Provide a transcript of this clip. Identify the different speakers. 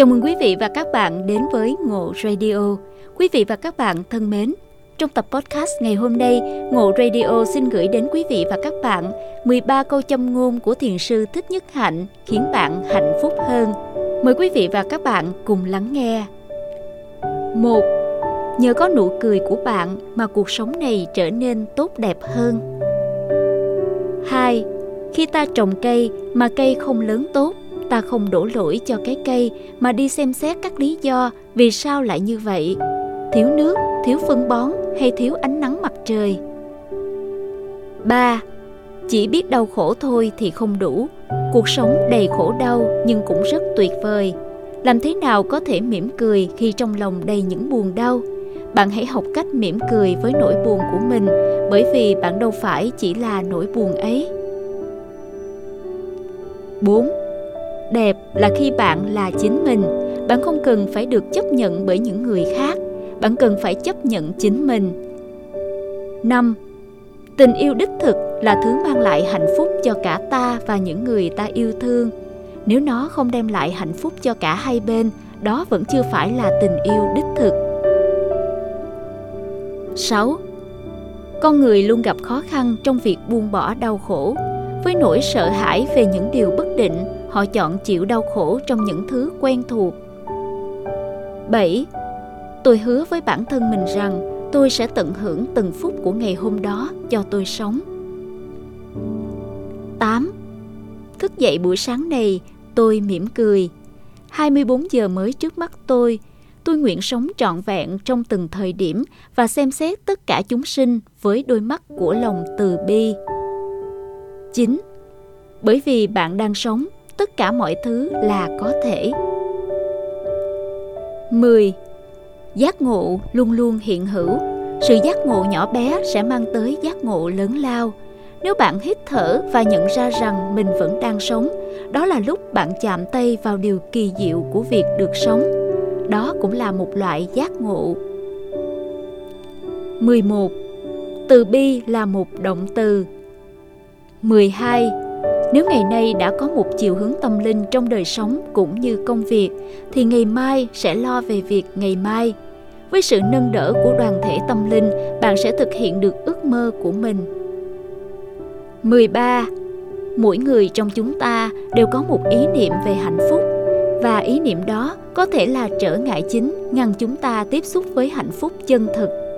Speaker 1: Chào mừng quý vị và các bạn đến với Ngộ Radio. Quý vị và các bạn thân mến, trong tập podcast ngày hôm nay, Ngộ Radio xin gửi đến quý vị và các bạn 13 câu châm ngôn của thiền sư Thích Nhất Hạnh khiến bạn hạnh phúc hơn. Mời quý vị và các bạn cùng lắng nghe. Một, Nhờ có nụ cười của bạn mà cuộc sống này trở nên tốt đẹp hơn. 2. Khi ta trồng cây mà cây không lớn tốt ta không đổ lỗi cho cái cây mà đi xem xét các lý do vì sao lại như vậy thiếu nước, thiếu phân bón hay thiếu ánh nắng mặt trời 3. Chỉ biết đau khổ thôi thì không đủ. Cuộc sống đầy khổ đau nhưng cũng rất tuyệt vời. Làm thế nào có thể mỉm cười khi trong lòng đầy những buồn đau? Bạn hãy học cách mỉm cười với nỗi buồn của mình, bởi vì bạn đâu phải chỉ là nỗi buồn ấy. 4 đẹp là khi bạn là chính mình. Bạn không cần phải được chấp nhận bởi những người khác. Bạn cần phải chấp nhận chính mình. Năm, tình yêu đích thực là thứ mang lại hạnh phúc cho cả ta và những người ta yêu thương. Nếu nó không đem lại hạnh phúc cho cả hai bên, đó vẫn chưa phải là tình yêu đích thực. 6. Con người luôn gặp khó khăn trong việc buông bỏ đau khổ. Với nỗi sợ hãi về những điều bất định họ chọn chịu đau khổ trong những thứ quen thuộc 7. Tôi hứa với bản thân mình rằng tôi sẽ tận hưởng từng phút của ngày hôm đó cho tôi sống. 8. Thức dậy buổi sáng này, tôi mỉm cười. 24 giờ mới trước mắt tôi, tôi nguyện sống trọn vẹn trong từng thời điểm và xem xét tất cả chúng sinh với đôi mắt của lòng từ bi. 9. Bởi vì bạn đang sống tất cả mọi thứ là có thể 10. Giác ngộ luôn luôn hiện hữu Sự giác ngộ nhỏ bé sẽ mang tới giác ngộ lớn lao Nếu bạn hít thở và nhận ra rằng mình vẫn đang sống, Đó là lúc bạn chạm tay vào điều kỳ diệu của việc được sống Đó cũng là một loại giác ngộ 11. Từ bi là một động từ 12 nếu ngày nay đã có một chiều hướng tâm linh trong đời sống cũng như công việc, thì ngày mai sẽ lo về việc ngày mai. Với sự nâng đỡ của đoàn thể tâm linh, bạn sẽ thực hiện được ước mơ của mình. 13 mỗi người trong chúng ta đều có một ý niệm về hạnh phúc, và ý niệm đó có thể là trở ngại chính ngăn chúng ta tiếp xúc với hạnh phúc chân thực.